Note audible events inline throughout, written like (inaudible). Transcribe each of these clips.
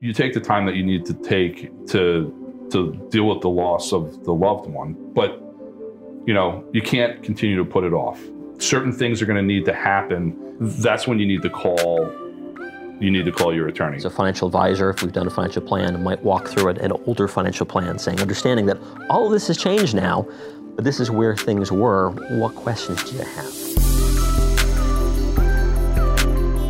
you take the time that you need to take to to deal with the loss of the loved one, but you know, you can't continue to put it off. Certain things are going to need to happen. That's when you need to call you need to call your attorney. As a financial advisor, if we've done a financial plan, might walk through an older financial plan saying, understanding that all of this has changed now, but this is where things were. What questions do you have?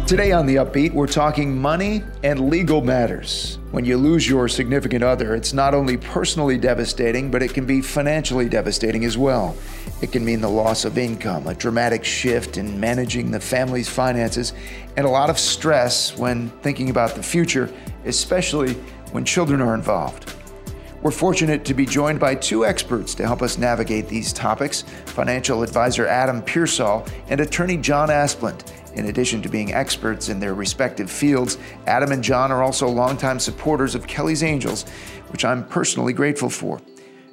Today on The Upbeat, we're talking money and legal matters. When you lose your significant other, it's not only personally devastating, but it can be financially devastating as well. It can mean the loss of income, a dramatic shift in managing the family's finances, and a lot of stress when thinking about the future, especially when children are involved. We're fortunate to be joined by two experts to help us navigate these topics financial advisor Adam Pearsall and attorney John Asplund. In addition to being experts in their respective fields, Adam and John are also longtime supporters of Kelly's Angels, which I'm personally grateful for.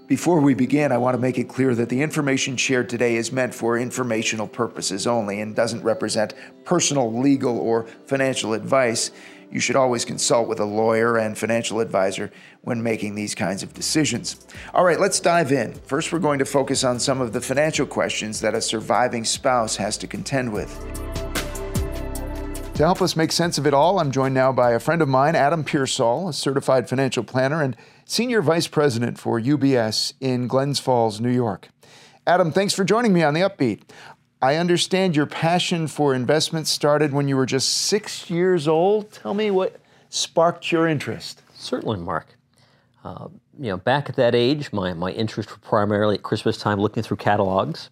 Before we begin, I want to make it clear that the information shared today is meant for informational purposes only and doesn't represent personal, legal, or financial advice. You should always consult with a lawyer and financial advisor when making these kinds of decisions. All right, let's dive in. First, we're going to focus on some of the financial questions that a surviving spouse has to contend with. To help us make sense of it all, I'm joined now by a friend of mine, Adam Pearsall, a certified financial planner and senior vice president for UBS in Glens Falls, New York. Adam, thanks for joining me on the Upbeat. I understand your passion for investments started when you were just six years old. Tell me what sparked your interest. Certainly, Mark. Uh, you know, back at that age, my, my interest was primarily at Christmas time looking through catalogs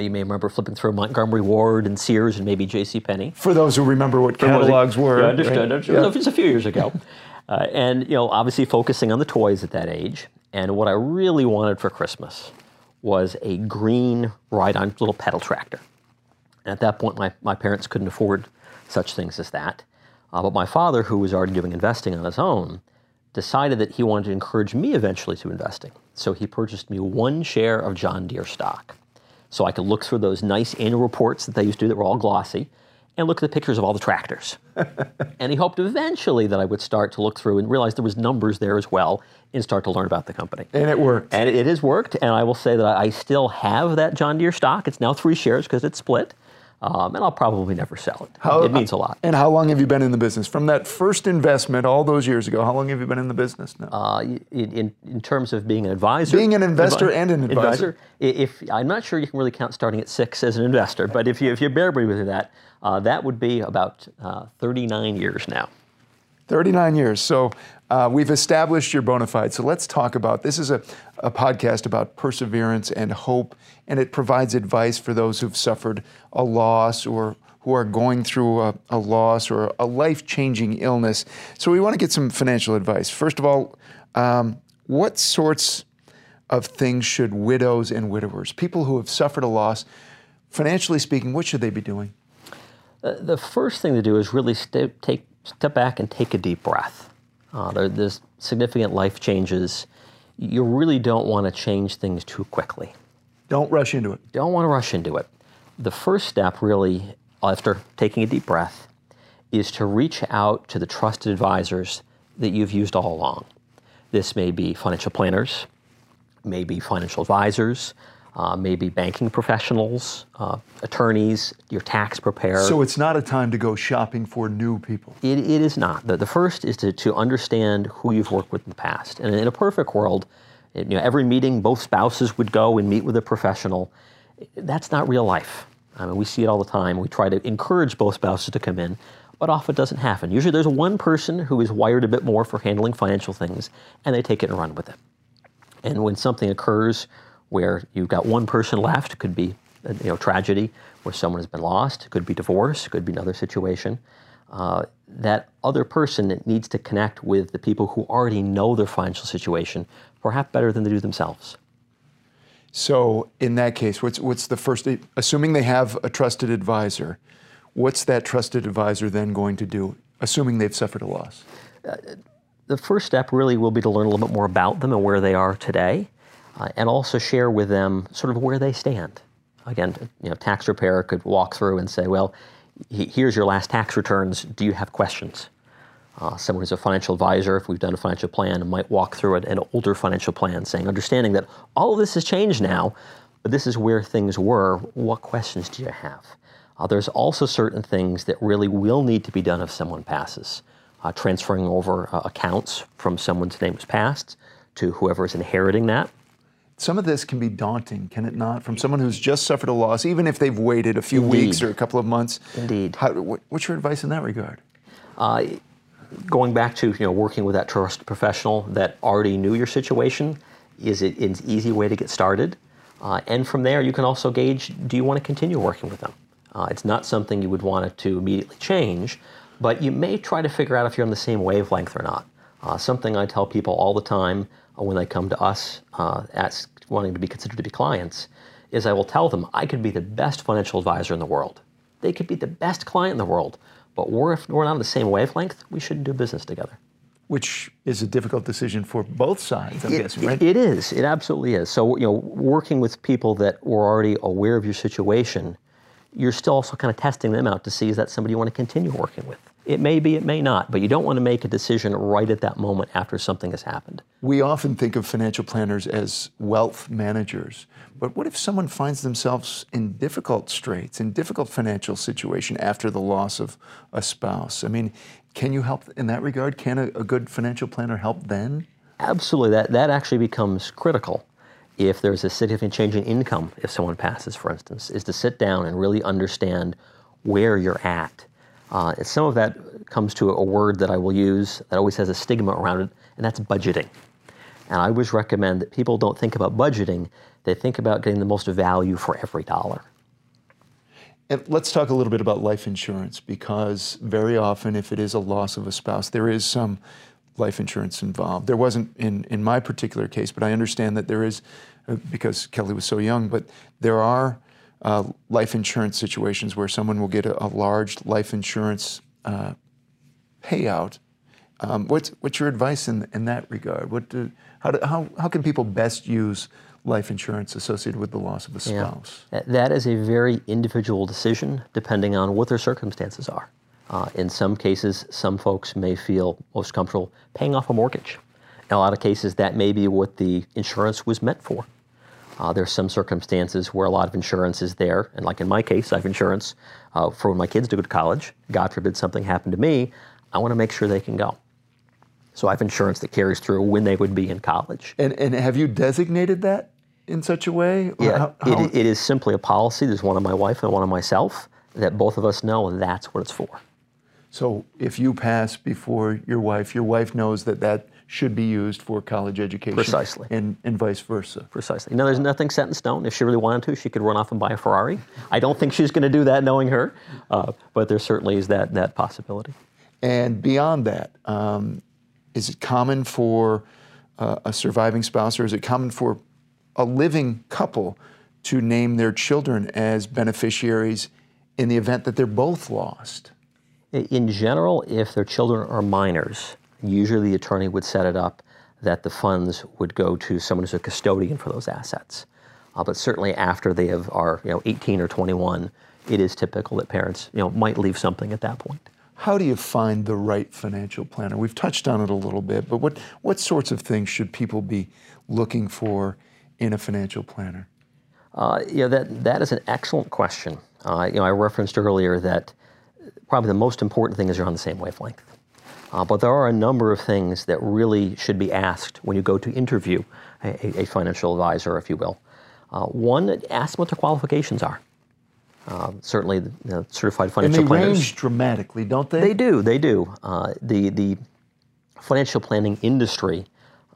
you may remember flipping through Montgomery Ward and Sears and maybe J.C. Penney. For those who remember what catalogs were, yeah, understood. Right? Yeah. It was a few years ago, (laughs) uh, and you know, obviously focusing on the toys at that age. And what I really wanted for Christmas was a green ride-on little pedal tractor. And at that point, my, my parents couldn't afford such things as that. Uh, but my father, who was already doing investing on his own, decided that he wanted to encourage me eventually to investing. So he purchased me one share of John Deere stock so I could look through those nice annual reports that they used to do that were all glossy and look at the pictures of all the tractors. (laughs) and he hoped eventually that I would start to look through and realize there was numbers there as well and start to learn about the company. And it worked. And it, it has worked. And I will say that I still have that John Deere stock. It's now three shares because it's split. Um, and I'll probably never sell it. How, it means a lot. And how long have you been in the business? From that first investment all those years ago, how long have you been in the business now? Uh, in, in, in, terms of being an advisor, being an investor and an advisor. advisor. If I'm not sure you can really count starting at six as an investor, but if you if you bear with me with that, uh, that would be about uh, 39 years now. 39 years. So uh, we've established your bona fide. So let's talk about this. Is a, a podcast about perseverance and hope, and it provides advice for those who've suffered a loss or who are going through a, a loss or a life changing illness. So we want to get some financial advice. First of all, um, what sorts of things should widows and widowers, people who have suffered a loss, financially speaking, what should they be doing? Uh, the first thing to do is really st- take step back and take a deep breath. Uh, there, there's significant life changes. You really don't want to change things too quickly. Don't rush into it. Don't want to rush into it. The first step, really, after taking a deep breath, is to reach out to the trusted advisors that you've used all along. This may be financial planners, maybe financial advisors, uh, maybe banking professionals, uh, attorneys, your tax preparer. So it's not a time to go shopping for new people. It, it is not. The, the first is to, to understand who you've worked with in the past. And in a perfect world, you know, every meeting, both spouses would go and meet with a professional. That's not real life. I mean, we see it all the time. We try to encourage both spouses to come in, but often it doesn't happen. Usually there's one person who is wired a bit more for handling financial things, and they take it and run with it. And when something occurs where you've got one person left. Could be uh, you know tragedy where someone has been lost. Could be divorce. Could be another situation. Uh, that other person that needs to connect with the people who already know their financial situation, perhaps better than they do themselves. So, in that case, what's what's the first? Assuming they have a trusted advisor, what's that trusted advisor then going to do? Assuming they've suffered a loss. Uh, the first step really will be to learn a little bit more about them and where they are today uh, and also share with them sort of where they stand. Again, you know, tax preparer could walk through and say, well, here's your last tax returns. Do you have questions? Uh, someone who's a financial advisor, if we've done a financial plan, might walk through an older financial plan saying, understanding that all of this has changed now, but this is where things were. What questions do you have? Uh, there's also certain things that really will need to be done if someone passes. Uh, transferring over uh, accounts from someone's name was passed to whoever is inheriting that. Some of this can be daunting, can it not? From someone who's just suffered a loss, even if they've waited a few Indeed. weeks or a couple of months. Indeed. How, what's your advice in that regard? Uh, going back to you know working with that trust professional that already knew your situation is it an easy way to get started uh, and from there you can also gauge do you want to continue working with them uh, it's not something you would want to immediately change but you may try to figure out if you're on the same wavelength or not uh, something i tell people all the time when they come to us uh, as wanting to be considered to be clients is i will tell them i could be the best financial advisor in the world they could be the best client in the world but we're, if we're not on the same wavelength, we shouldn't do business together. Which is a difficult decision for both sides, I'm it, guessing, right? It, it is. It absolutely is. So, you know, working with people that were already aware of your situation, you're still also kind of testing them out to see is that somebody you want to continue working with. It may be, it may not, but you don't want to make a decision right at that moment after something has happened. We often think of financial planners as wealth managers, but what if someone finds themselves in difficult straits, in difficult financial situation after the loss of a spouse? I mean, can you help in that regard? Can a, a good financial planner help then? Absolutely. That, that actually becomes critical if there's a significant change in income, if someone passes, for instance, is to sit down and really understand where you're at uh, some of that comes to a word that I will use that always has a stigma around it, and that's budgeting. And I always recommend that people don't think about budgeting, they think about getting the most value for every dollar. And let's talk a little bit about life insurance because very often, if it is a loss of a spouse, there is some life insurance involved. There wasn't in, in my particular case, but I understand that there is uh, because Kelly was so young, but there are uh, life insurance situations where someone will get a, a large life insurance uh, payout. Um, what's, what's your advice in, in that regard? What do, how, do, how, how can people best use life insurance associated with the loss of a spouse? Yeah. That is a very individual decision depending on what their circumstances are. Uh, in some cases, some folks may feel most comfortable paying off a mortgage. In a lot of cases, that may be what the insurance was meant for. Uh, there's some circumstances where a lot of insurance is there, and like in my case, I have insurance uh, for when my kids do go to college. God forbid something happened to me, I want to make sure they can go. So I have insurance that carries through when they would be in college. And, and have you designated that in such a way? Yeah, how, how? It, it is simply a policy. There's one on my wife and one on myself that both of us know that's what it's for. So if you pass before your wife, your wife knows that that should be used for college education. Precisely. And, and vice versa. Precisely. Now, there's nothing set in stone. If she really wanted to, she could run off and buy a Ferrari. I don't think she's going to do that knowing her, uh, but there certainly is that, that possibility. And beyond that, um, is it common for uh, a surviving spouse or is it common for a living couple to name their children as beneficiaries in the event that they're both lost? In general, if their children are minors, Usually, the attorney would set it up that the funds would go to someone who's a custodian for those assets. Uh, but certainly, after they have, are you know 18 or 21, it is typical that parents you know might leave something at that point. How do you find the right financial planner? We've touched on it a little bit, but what what sorts of things should people be looking for in a financial planner? Uh, you know that that is an excellent question. Uh, you know, I referenced earlier that probably the most important thing is you're on the same wavelength. Uh, but there are a number of things that really should be asked when you go to interview a, a financial advisor, if you will. Uh, one, ask what their qualifications are. Uh, certainly, the you know, certified financial and they planners. range dramatically, don't they? They do. They do. Uh, the the financial planning industry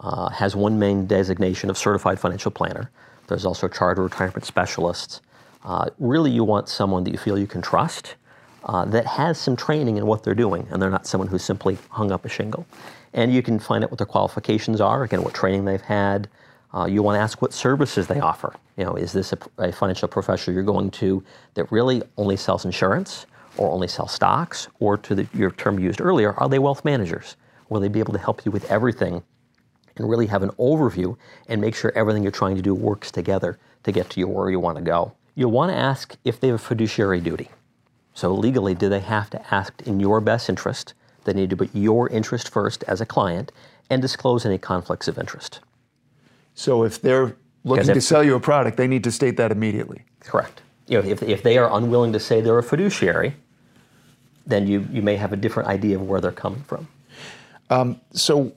uh, has one main designation of certified financial planner. There's also chartered retirement specialists. Uh, really, you want someone that you feel you can trust uh, that has some training in what they're doing, and they're not someone who's simply hung up a shingle. And you can find out what their qualifications are, again, what training they've had. Uh, you want to ask what services they offer. You know, is this a, a financial professional you're going to that really only sells insurance or only sells stocks, or to the, your term used earlier, are they wealth managers? Will they be able to help you with everything and really have an overview and make sure everything you're trying to do works together to get to where you want to go? You'll want to ask if they have a fiduciary duty. So legally, do they have to act in your best interest? They need to put your interest first as a client and disclose any conflicts of interest. So if they're looking if- to sell you a product, they need to state that immediately. Correct. You know, if, if they are unwilling to say they're a fiduciary, then you, you may have a different idea of where they're coming from. Um, so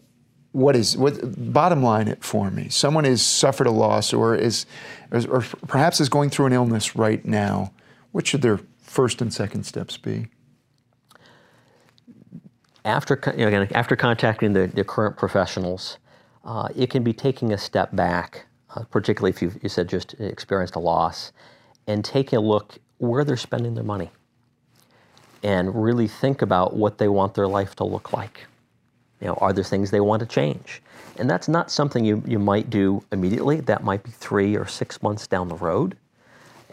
what is what bottom line it for me? Someone has suffered a loss or is or perhaps is going through an illness right now. What should their first and second steps be? after you know, again, after contacting the, the current professionals, uh, it can be taking a step back, uh, particularly if you've, you said just experienced a loss, and taking a look where they're spending their money, and really think about what they want their life to look like. You know, are there things they want to change? And that's not something you, you might do immediately. That might be three or six months down the road,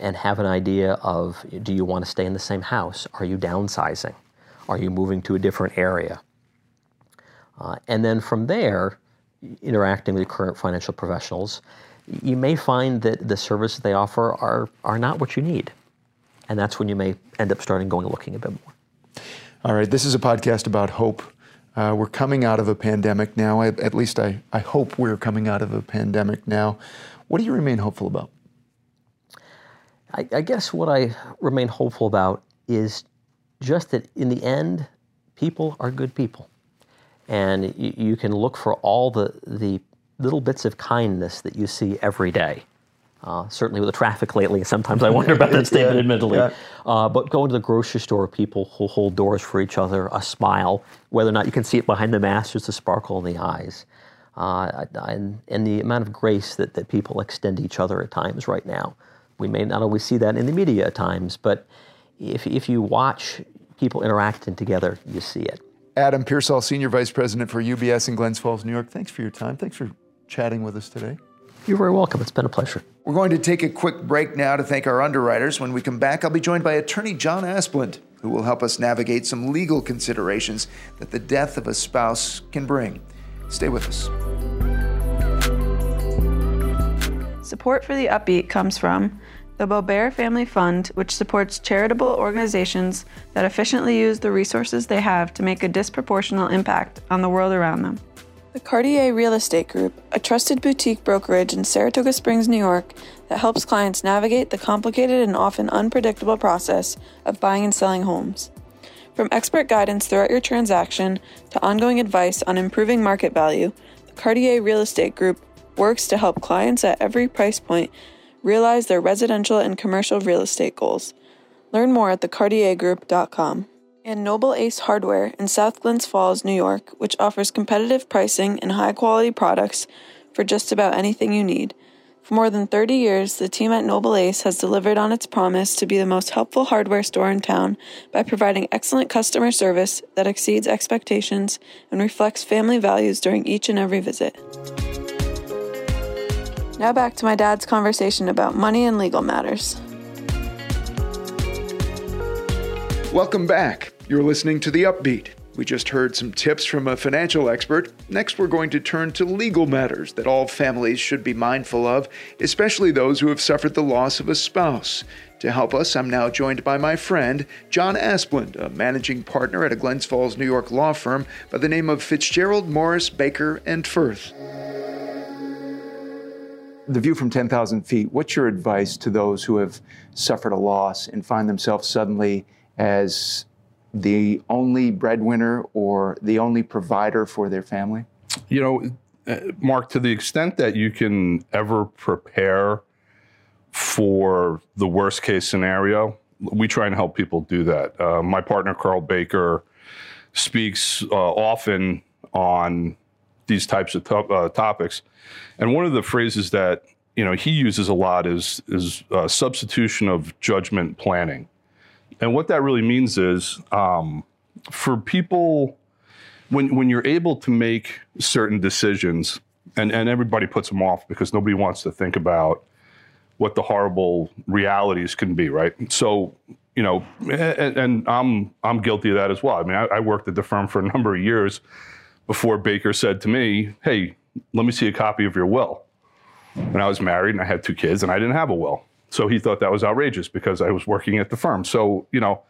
and have an idea of do you want to stay in the same house? Are you downsizing? Are you moving to a different area? Uh, and then from there, interacting with current financial professionals, you may find that the services they offer are, are not what you need. And that's when you may end up starting going looking a bit more. All right, this is a podcast about hope. Uh, we're coming out of a pandemic now. I, at least I, I hope we're coming out of a pandemic now. What do you remain hopeful about? I, I guess what I remain hopeful about is just that in the end, people are good people. And you, you can look for all the, the little bits of kindness that you see every day. Uh, certainly with the traffic lately, sometimes I wonder about that (laughs) statement, Yeah, admittedly. yeah. Uh, but going to the grocery store, people who hold doors for each other, a smile, whether or not you can see it behind the mask, just a sparkle in the eyes. Uh, and, and the amount of grace that, that people extend to each other at times right now. We may not always see that in the media at times, but if, if you watch people interacting together, you see it. Adam Pearsall, Senior Vice President for UBS in Glens Falls, New York. Thanks for your time. Thanks for chatting with us today. You're very welcome. It's been a pleasure. We're going to take a quick break now to thank our underwriters. When we come back, I'll be joined by attorney John Asplund, who will help us navigate some legal considerations that the death of a spouse can bring. Stay with us. Support for the Upbeat comes from the Bobert Family Fund, which supports charitable organizations that efficiently use the resources they have to make a disproportionate impact on the world around them. The Cartier Real Estate Group, a trusted boutique brokerage in Saratoga Springs, New York, that helps clients navigate the complicated and often unpredictable process of buying and selling homes. From expert guidance throughout your transaction to ongoing advice on improving market value, the Cartier Real Estate Group works to help clients at every price point realize their residential and commercial real estate goals. Learn more at thecartiergroup.com. And Noble Ace Hardware in South Glens Falls, New York, which offers competitive pricing and high quality products for just about anything you need. For more than 30 years, the team at Noble Ace has delivered on its promise to be the most helpful hardware store in town by providing excellent customer service that exceeds expectations and reflects family values during each and every visit. Now back to my dad's conversation about money and legal matters. Welcome back. You're listening to The Upbeat. We just heard some tips from a financial expert. Next, we're going to turn to legal matters that all families should be mindful of, especially those who have suffered the loss of a spouse. To help us, I'm now joined by my friend, John Asplund, a managing partner at a Glens Falls, New York law firm by the name of Fitzgerald Morris Baker and Firth. The view from 10,000 feet, what's your advice to those who have suffered a loss and find themselves suddenly as the only breadwinner or the only provider for their family? you know, uh, Mark, to the extent that you can ever prepare for the worst case scenario, we try and help people do that. Uh, my partner, Carl Baker, speaks uh, often on these types of to- uh, topics. And one of the phrases that you know he uses a lot is is uh, substitution of judgment planning. And what that really means is um, for people when when you're able to make certain decisions and and everybody puts them off because nobody wants to think about what the horrible realities can be right so you know and, and i'm i'm guilty of that as well i mean I, I worked at the firm for a number of years before baker said to me hey let me see a copy of your will and i was married and i had two kids and i didn't have a will so he thought that was outrageous because i was working at the firm so you know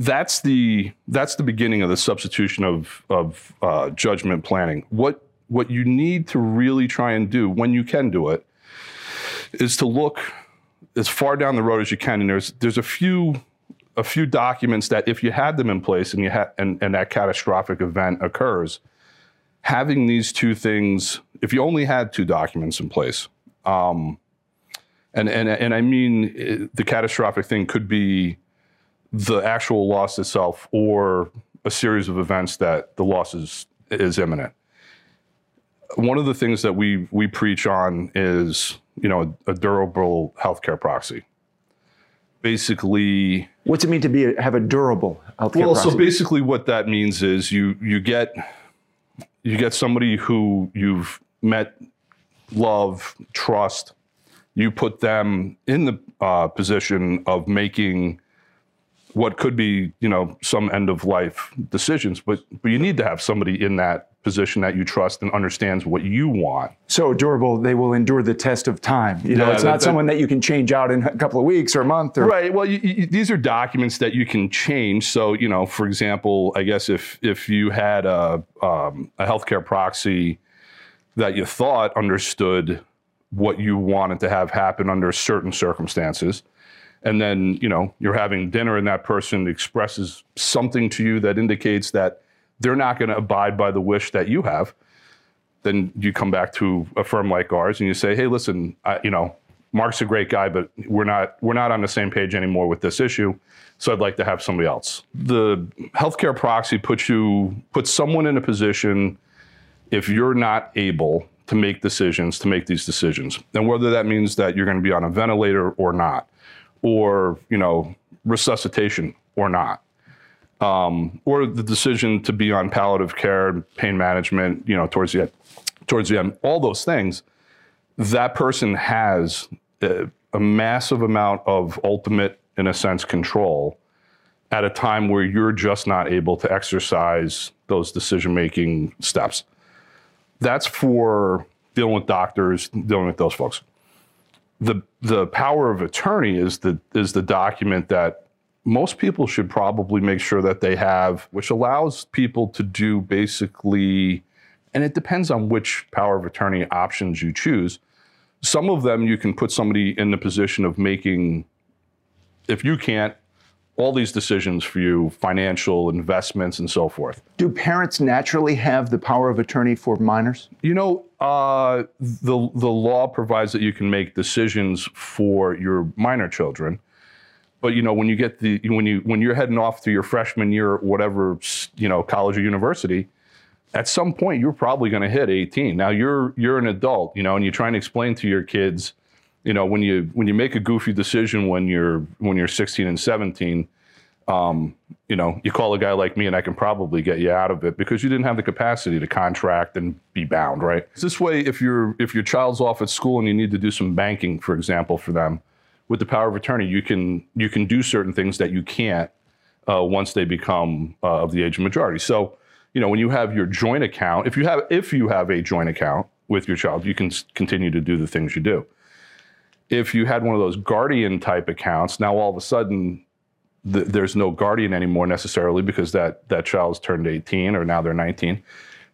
that's the that's the beginning of the substitution of of uh, judgment planning. What what you need to really try and do when you can do it is to look as far down the road as you can. And there's there's a few a few documents that if you had them in place and you had and, and that catastrophic event occurs, having these two things, if you only had two documents in place, um, and and and I mean it, the catastrophic thing could be the actual loss itself or a series of events that the loss is is imminent. One of the things that we we preach on is you know a, a durable healthcare proxy. Basically, What's it mean to be a, have a durable healthcare well, proxy? so basically, what that means is you you get you get somebody who you've met, love, trust. You put them in the uh, position of making what could be, you know, some end of life decisions, but but you need to have somebody in that position that you trust and understands what you want. so durable, they will endure the test of time. You know, Yeah, it's not that- someone that you can change out in a couple of weeks or a month. Or Right. Well, you, you, these are documents that you can change. So, you know, for example, I guess if if you had a um, a healthcare proxy that you thought understood what you wanted to have happen under certain circumstances, and then you know you're having dinner and that person expresses something to you that indicates that they're not going to abide by the wish that you have then you come back to a firm like ours and you say, "Hey, listen, I, you know, Mark's a great guy, but we're not we're not on the same page anymore with this issue. So I'd like to have somebody else." The healthcare proxy puts you puts someone in a position if you're not able to make decisions to make these decisions, and whether that means that you're going to be on a ventilator or not, or you know, resuscitation or not Um, or the decision to be on palliative care, pain management, you know, towards the end, towards the end, all those things, that person has a, a massive amount of ultimate, in a sense, control at a time where you're just not able to exercise those decision making steps. That's for dealing with doctors, dealing with those folks. The the power of attorney is the is the document that most people should probably make sure that they have, which allows people to do basically, and it depends on which power of attorney options you choose. Some of them you can put somebody in the position of making, if you can't, all these decisions for you, financial investments and so forth. do parents naturally have the power of attorney for minors? You know, uh, the the law provides that you can make decisions for your minor children, but you know when you get the when you when you're heading off to your freshman year, at whatever you know, college or university, at some point you're probably going to hit 18. Now you're you're an adult, you know, and you're trying to explain to your kids, you know, when you when you make a goofy decision when you're when you're 16 and 17. Um, you know, you call a guy like me and I can probably get you out of it because you didn't have the capacity to contract and be bound, right? This way, if your if your child's off at school and you need to do some banking, for example, for them, with the power of attorney, you can you can do certain things that you can't uh, once they become uh, of the age of majority. So, you know, when you have your joint account, if you have if you have a joint account with your child, you can continue to do the things you do. If you had one of those guardian type accounts, now all of a sudden th- there's no guardian anymore necessarily because that that child's turned 18 or now they're 19.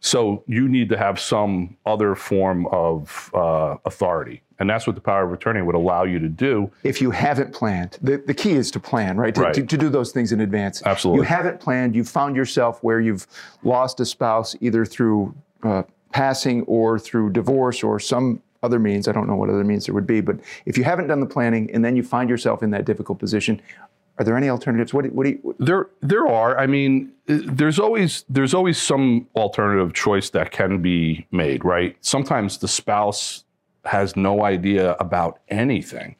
So you need to have some other form of uh, authority, and that's what the power of attorney would allow you to do. if you haven't planned, the, the key is to plan, right? To, Right. To, to do those things in advance. Absolutely. You haven't planned, you've found yourself where you've lost a spouse either through uh, passing or through divorce or some other means. I don't know what other means there would be, but if you haven't done the planning and then you find yourself in that difficult position, are there any alternatives? What what do you, what- There, there are. I mean, there's always there's always some alternative choice that can be made, right? Sometimes the spouse has no idea about anything.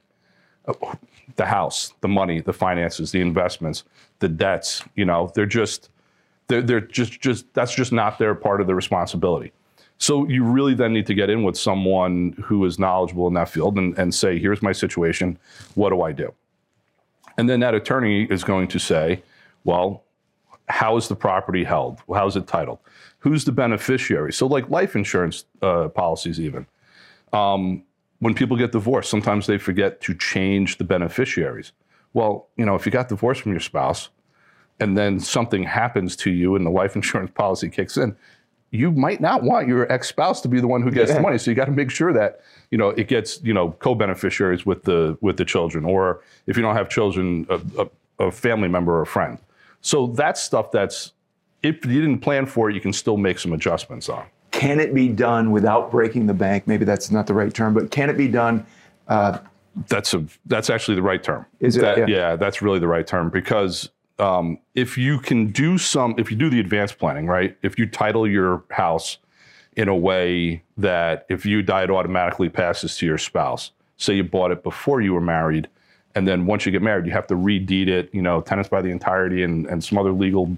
The house, the money, the finances, the investments, the debts. You know, they're just they're, they're just just that's just not their part of the responsibility. So you really then need to get in with someone who is knowledgeable in that field and, and say, here's my situation. What do I do? And then that attorney is going to say, well, how is the property held? How is it titled? Who's the beneficiary? So, like life insurance uh, policies, even. Um, when people get divorced, sometimes they forget to change the beneficiaries. Well, you know, if you got divorced from your spouse, and then something happens to you and the life insurance (laughs) policy kicks in, you might not want your ex-spouse to be the one who gets Yeah. the money. So you got to make sure that you know it gets you know co-beneficiaries with the with the children, or if you don't have children, a, a, a family member or a friend. So that's stuff that's if you didn't plan for it, you can still make some adjustments on. Can it be done without breaking the bank? Maybe that's not the right term, but can it be done? Uh, that's a that's actually the right term. Is it? That- Yeah. yeah. that's really the right term because um, if you can do some, if you do the advanced planning, right? If you title your house in a way that if you die, it automatically passes to your spouse. Say you bought it before you were married, and then once you get married, you have to redeed it. You know, tenants by the entirety and and some other legal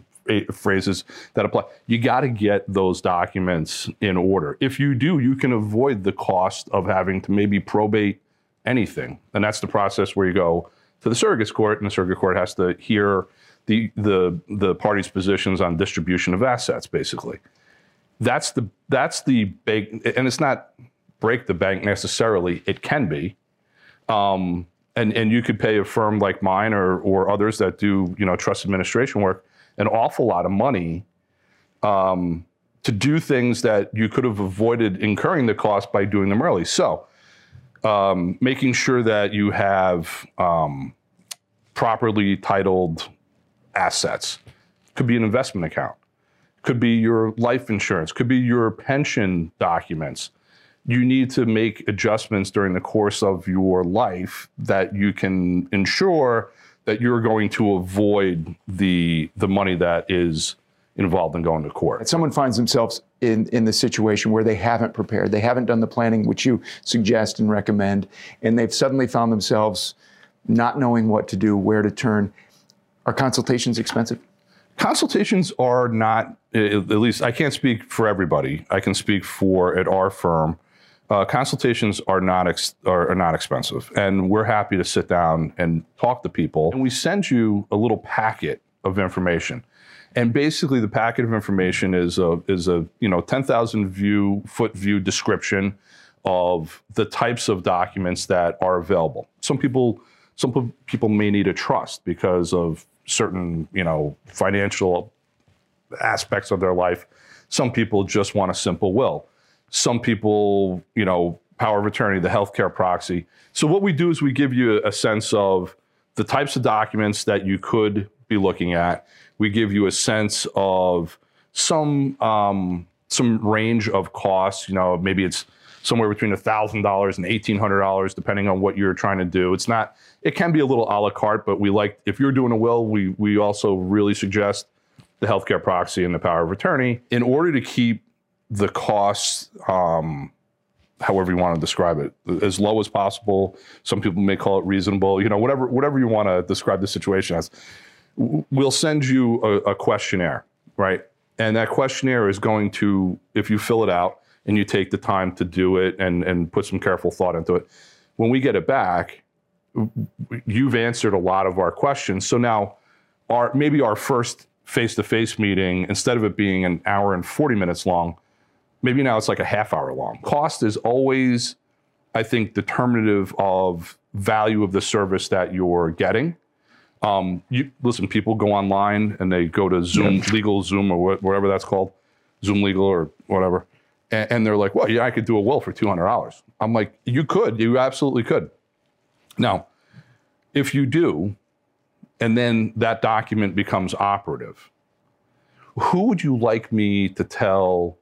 phrases that apply. You got to get those documents in order. If you do, you can avoid the cost of having to maybe probate anything. And that's the process where you go to the surrogate's court, and the surrogate court has to hear the the the parties' positions on distribution of assets, basically. That's the that's the big, and it's not break the bank necessarily. It can be, um, and and you could pay a firm like mine or or others that do you know trust administration work an awful lot of money um, to do things that you could have avoided incurring the cost by doing them early. So um, making sure that you have um, properly titled assets. Could be an investment account, could be your life insurance, could be your pension documents. You need to make adjustments during the course of your life that you can ensure that you're going to avoid the the money that is involved in going to court. If someone finds themselves in, in the situation where they haven't prepared, they haven't done the planning which you suggest and recommend, and they've suddenly found themselves not knowing what to do, where to turn. Are consultations expensive? consultations are not at least i can't speak for everybody. I can speak for at our firm uh, consultations are not ex- are, are not expensive. And we're happy to sit down and talk to people. And we send you a little packet of information. And basically the packet of information is a is a you know 10,000 view foot view description of the types of documents that are available. Some people some people may need a trust because of certain you know financial aspects of their life. Some people just want a simple will. Some people, you know, power of attorney, the healthcare proxy. So what we do is we give you a sense of the types of documents that you could be looking at. We give you a sense of some um, some range of costs. You know, maybe it's somewhere between thousand dollars and eighteen hundred dollars, depending on what you're trying to do. It's not. It can be a little a la carte, but we like if you're doing a will, we we also really suggest the healthcare proxy and the power of attorney in order to keep the costs, um, however you want to describe it, as low as possible. Some people may call it reasonable. You know, whatever whatever you want to describe the situation as. We'll send you a, a questionnaire, right? And that questionnaire is going to, if you fill it out and you take the time to do it and and put some careful thought into it, when we get it back, you've answered a lot of our questions. So now, our maybe our first face-to-face meeting, instead of it being an hour and 40 minutes long, maybe now it's like a half hour long. Cost is always, I think, determinative of value of the service that you're getting. Um, you listen, people go online and they go to Zoom, LegalZoom or wha- whatever that's called, Zoom legal or whatever, and, and they're like, "Well, yeah, I could do a will for two hundred dollars." I'm like, "You could, you absolutely could." Now, if you do, and then that document becomes operative, who would you like me to tell?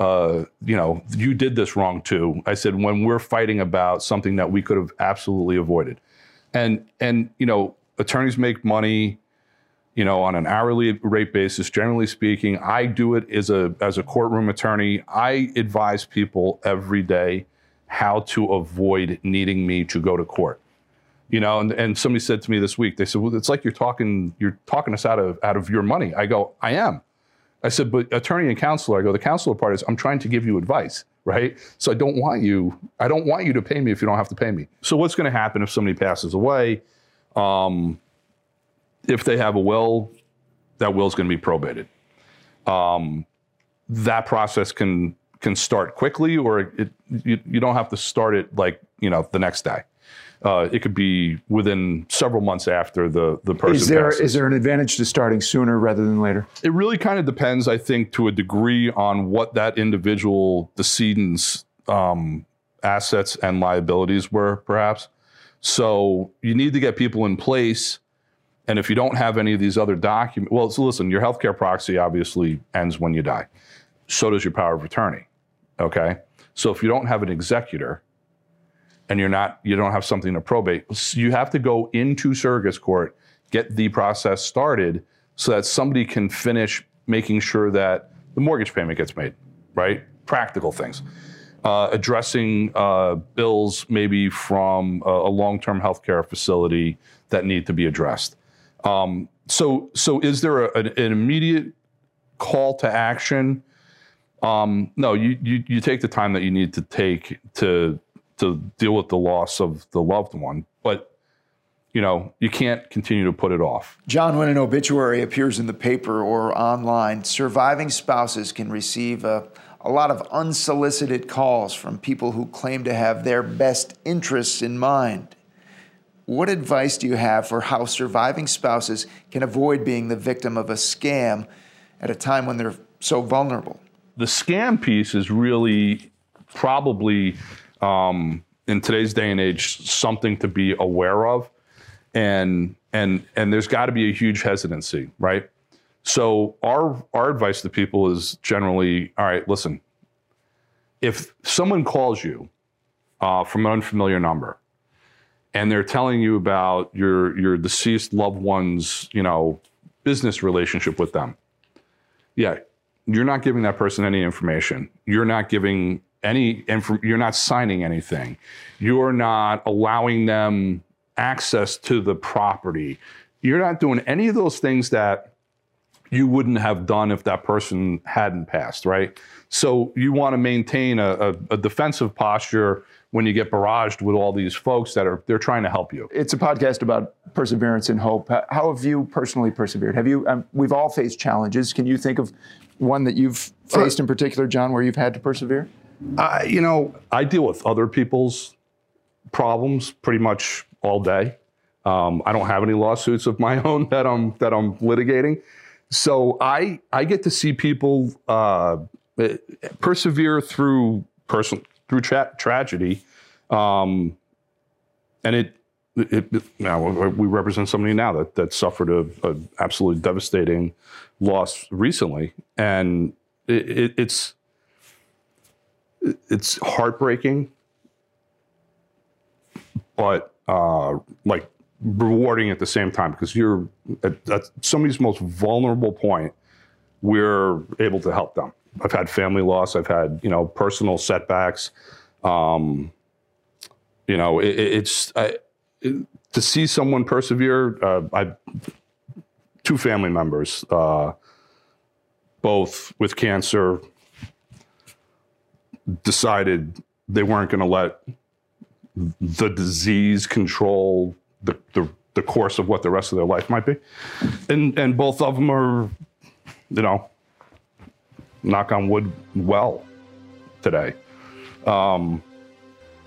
Uh, you know, you did this wrong too. I said when we're fighting about something that we could have absolutely avoided, and and you know, attorneys make money, you know, on an hourly rate basis. Generally speaking, I do it as a as a courtroom attorney. I advise people every day how to avoid needing me to go to court. You know and, and somebody said to me this week they said well it's like you're talking you're talking us out of out of your money. I go i am. I said but attorney and counselor i go the counselor part is i'm trying to give you advice right? So i don't want you i don't want you to pay me if you don't have to pay me. So what's going to happen if somebody passes away? Um, if they have a will that will is going to be probated um, that process can can start quickly or it, you, you don't have to start it like you know the next day Uh, it could be within several months after the the person Is there passes. is there an advantage to starting sooner rather than later? It really kind of depends, I think, to a degree on what that individual decedent's um, assets and liabilities were, perhaps. So you need to get people in place. And if you don't have any of these other documents, well, so listen, your healthcare proxy obviously ends when you die. So does your power of attorney. Okay. So if you don't have an executor and you're not, you don't have something to probate, you have to go into surrogates court, get the process started so that somebody can finish making sure that the mortgage payment gets made, right? Practical things. Uh, addressing uh, bills maybe from a, a long-term healthcare facility that need to be addressed. Um, so, so is there a, an, immediate call to action? Um, no, you, you you take the time that you need to take to to deal with the loss of the loved one, but you know you can't continue to put it off. John, when an obituary appears in the paper or online, surviving spouses can receive a, a lot of unsolicited calls from people who claim to have their best interests in mind. What advice do you have for how surviving spouses can avoid being the victim of a scam at a time when they're so vulnerable? the scam piece is really probably um, in today's day and age something to be aware of and and and there's got to be a huge hesitancy right so our our advice to people is generally all right listen if someone calls you uh, from an unfamiliar number and they're telling you about your your deceased loved one's you know business relationship with them yeah you're not giving that person any information. You're not giving any info, you're not signing anything. You're not allowing them access to the property. You're not doing any of those things that you wouldn't have done if that person hadn't passed, right? So you want to maintain a, a, a defensive posture when you get barraged with all these folks that are they're trying to help you. It's a podcast about perseverance and hope. How have you personally persevered? Have you? Um, we've all faced challenges. Can you think of one that you've faced in particular, John, where you've had to persevere? I, you know, I deal with other people's problems pretty much all day. Um, I don't have any lawsuits of my (laughs) own that I'm that I'm litigating, so I I get to see people uh, persevere through person through tra- tragedy, um, and it. It, now we represent somebody now that, that suffered a, a absolutely devastating loss recently, and it, it, it's it's heartbreaking, but uh, like rewarding at the same time because you're at, at somebody's most vulnerable point. We're able to help them. I've had family loss. I've had you know personal setbacks. Um, you know, it, it's I, it, to see someone persevere. Uh, I two family members, uh, both with cancer, decided they weren't going to let the disease control the, the, the course of what the rest of their life might be. And, and both of them are, you know, knock on wood, well today. Um,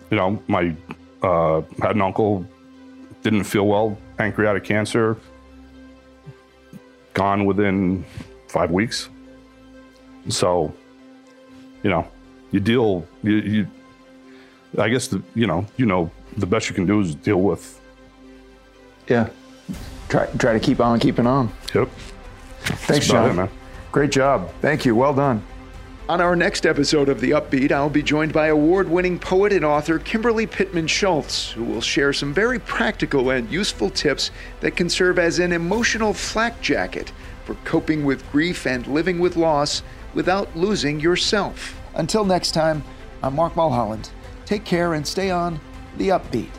you know, my uh, had an uncle didn't feel well, pancreatic cancer, gone within five weeks. So, you know, you deal. You, you I guess the, you know, you know, the best you can do is deal with. Yeah. Try try to keep on keeping on. Yep. Thanks, John. it, man. Great job. Thank you. Well done. On our next episode of The Upbeat, I'll be joined by award winning poet and author Kimberly Pittman Schultz, who will share some very practical and useful tips that can serve as an emotional flak jacket for coping with grief and living with loss without losing yourself. Until next time, I'm Mark Mulholland. Take care and stay on The Upbeat.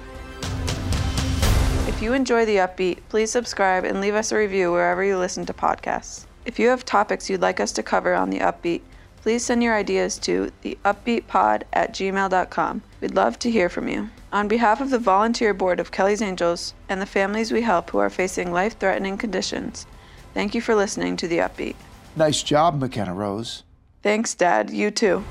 If you enjoy The Upbeat, please subscribe and leave us a review wherever you listen to podcasts. If you have topics you'd like us to cover on The Upbeat, please send your ideas to theupbeatpod at gmail.com. We'd love to hear from you. On behalf of the volunteer board of Kelly's Angels and the families we help who are facing life threatening conditions, thank you for listening to The Upbeat. Nice job, McKenna Rose. Thanks, Dad. You too.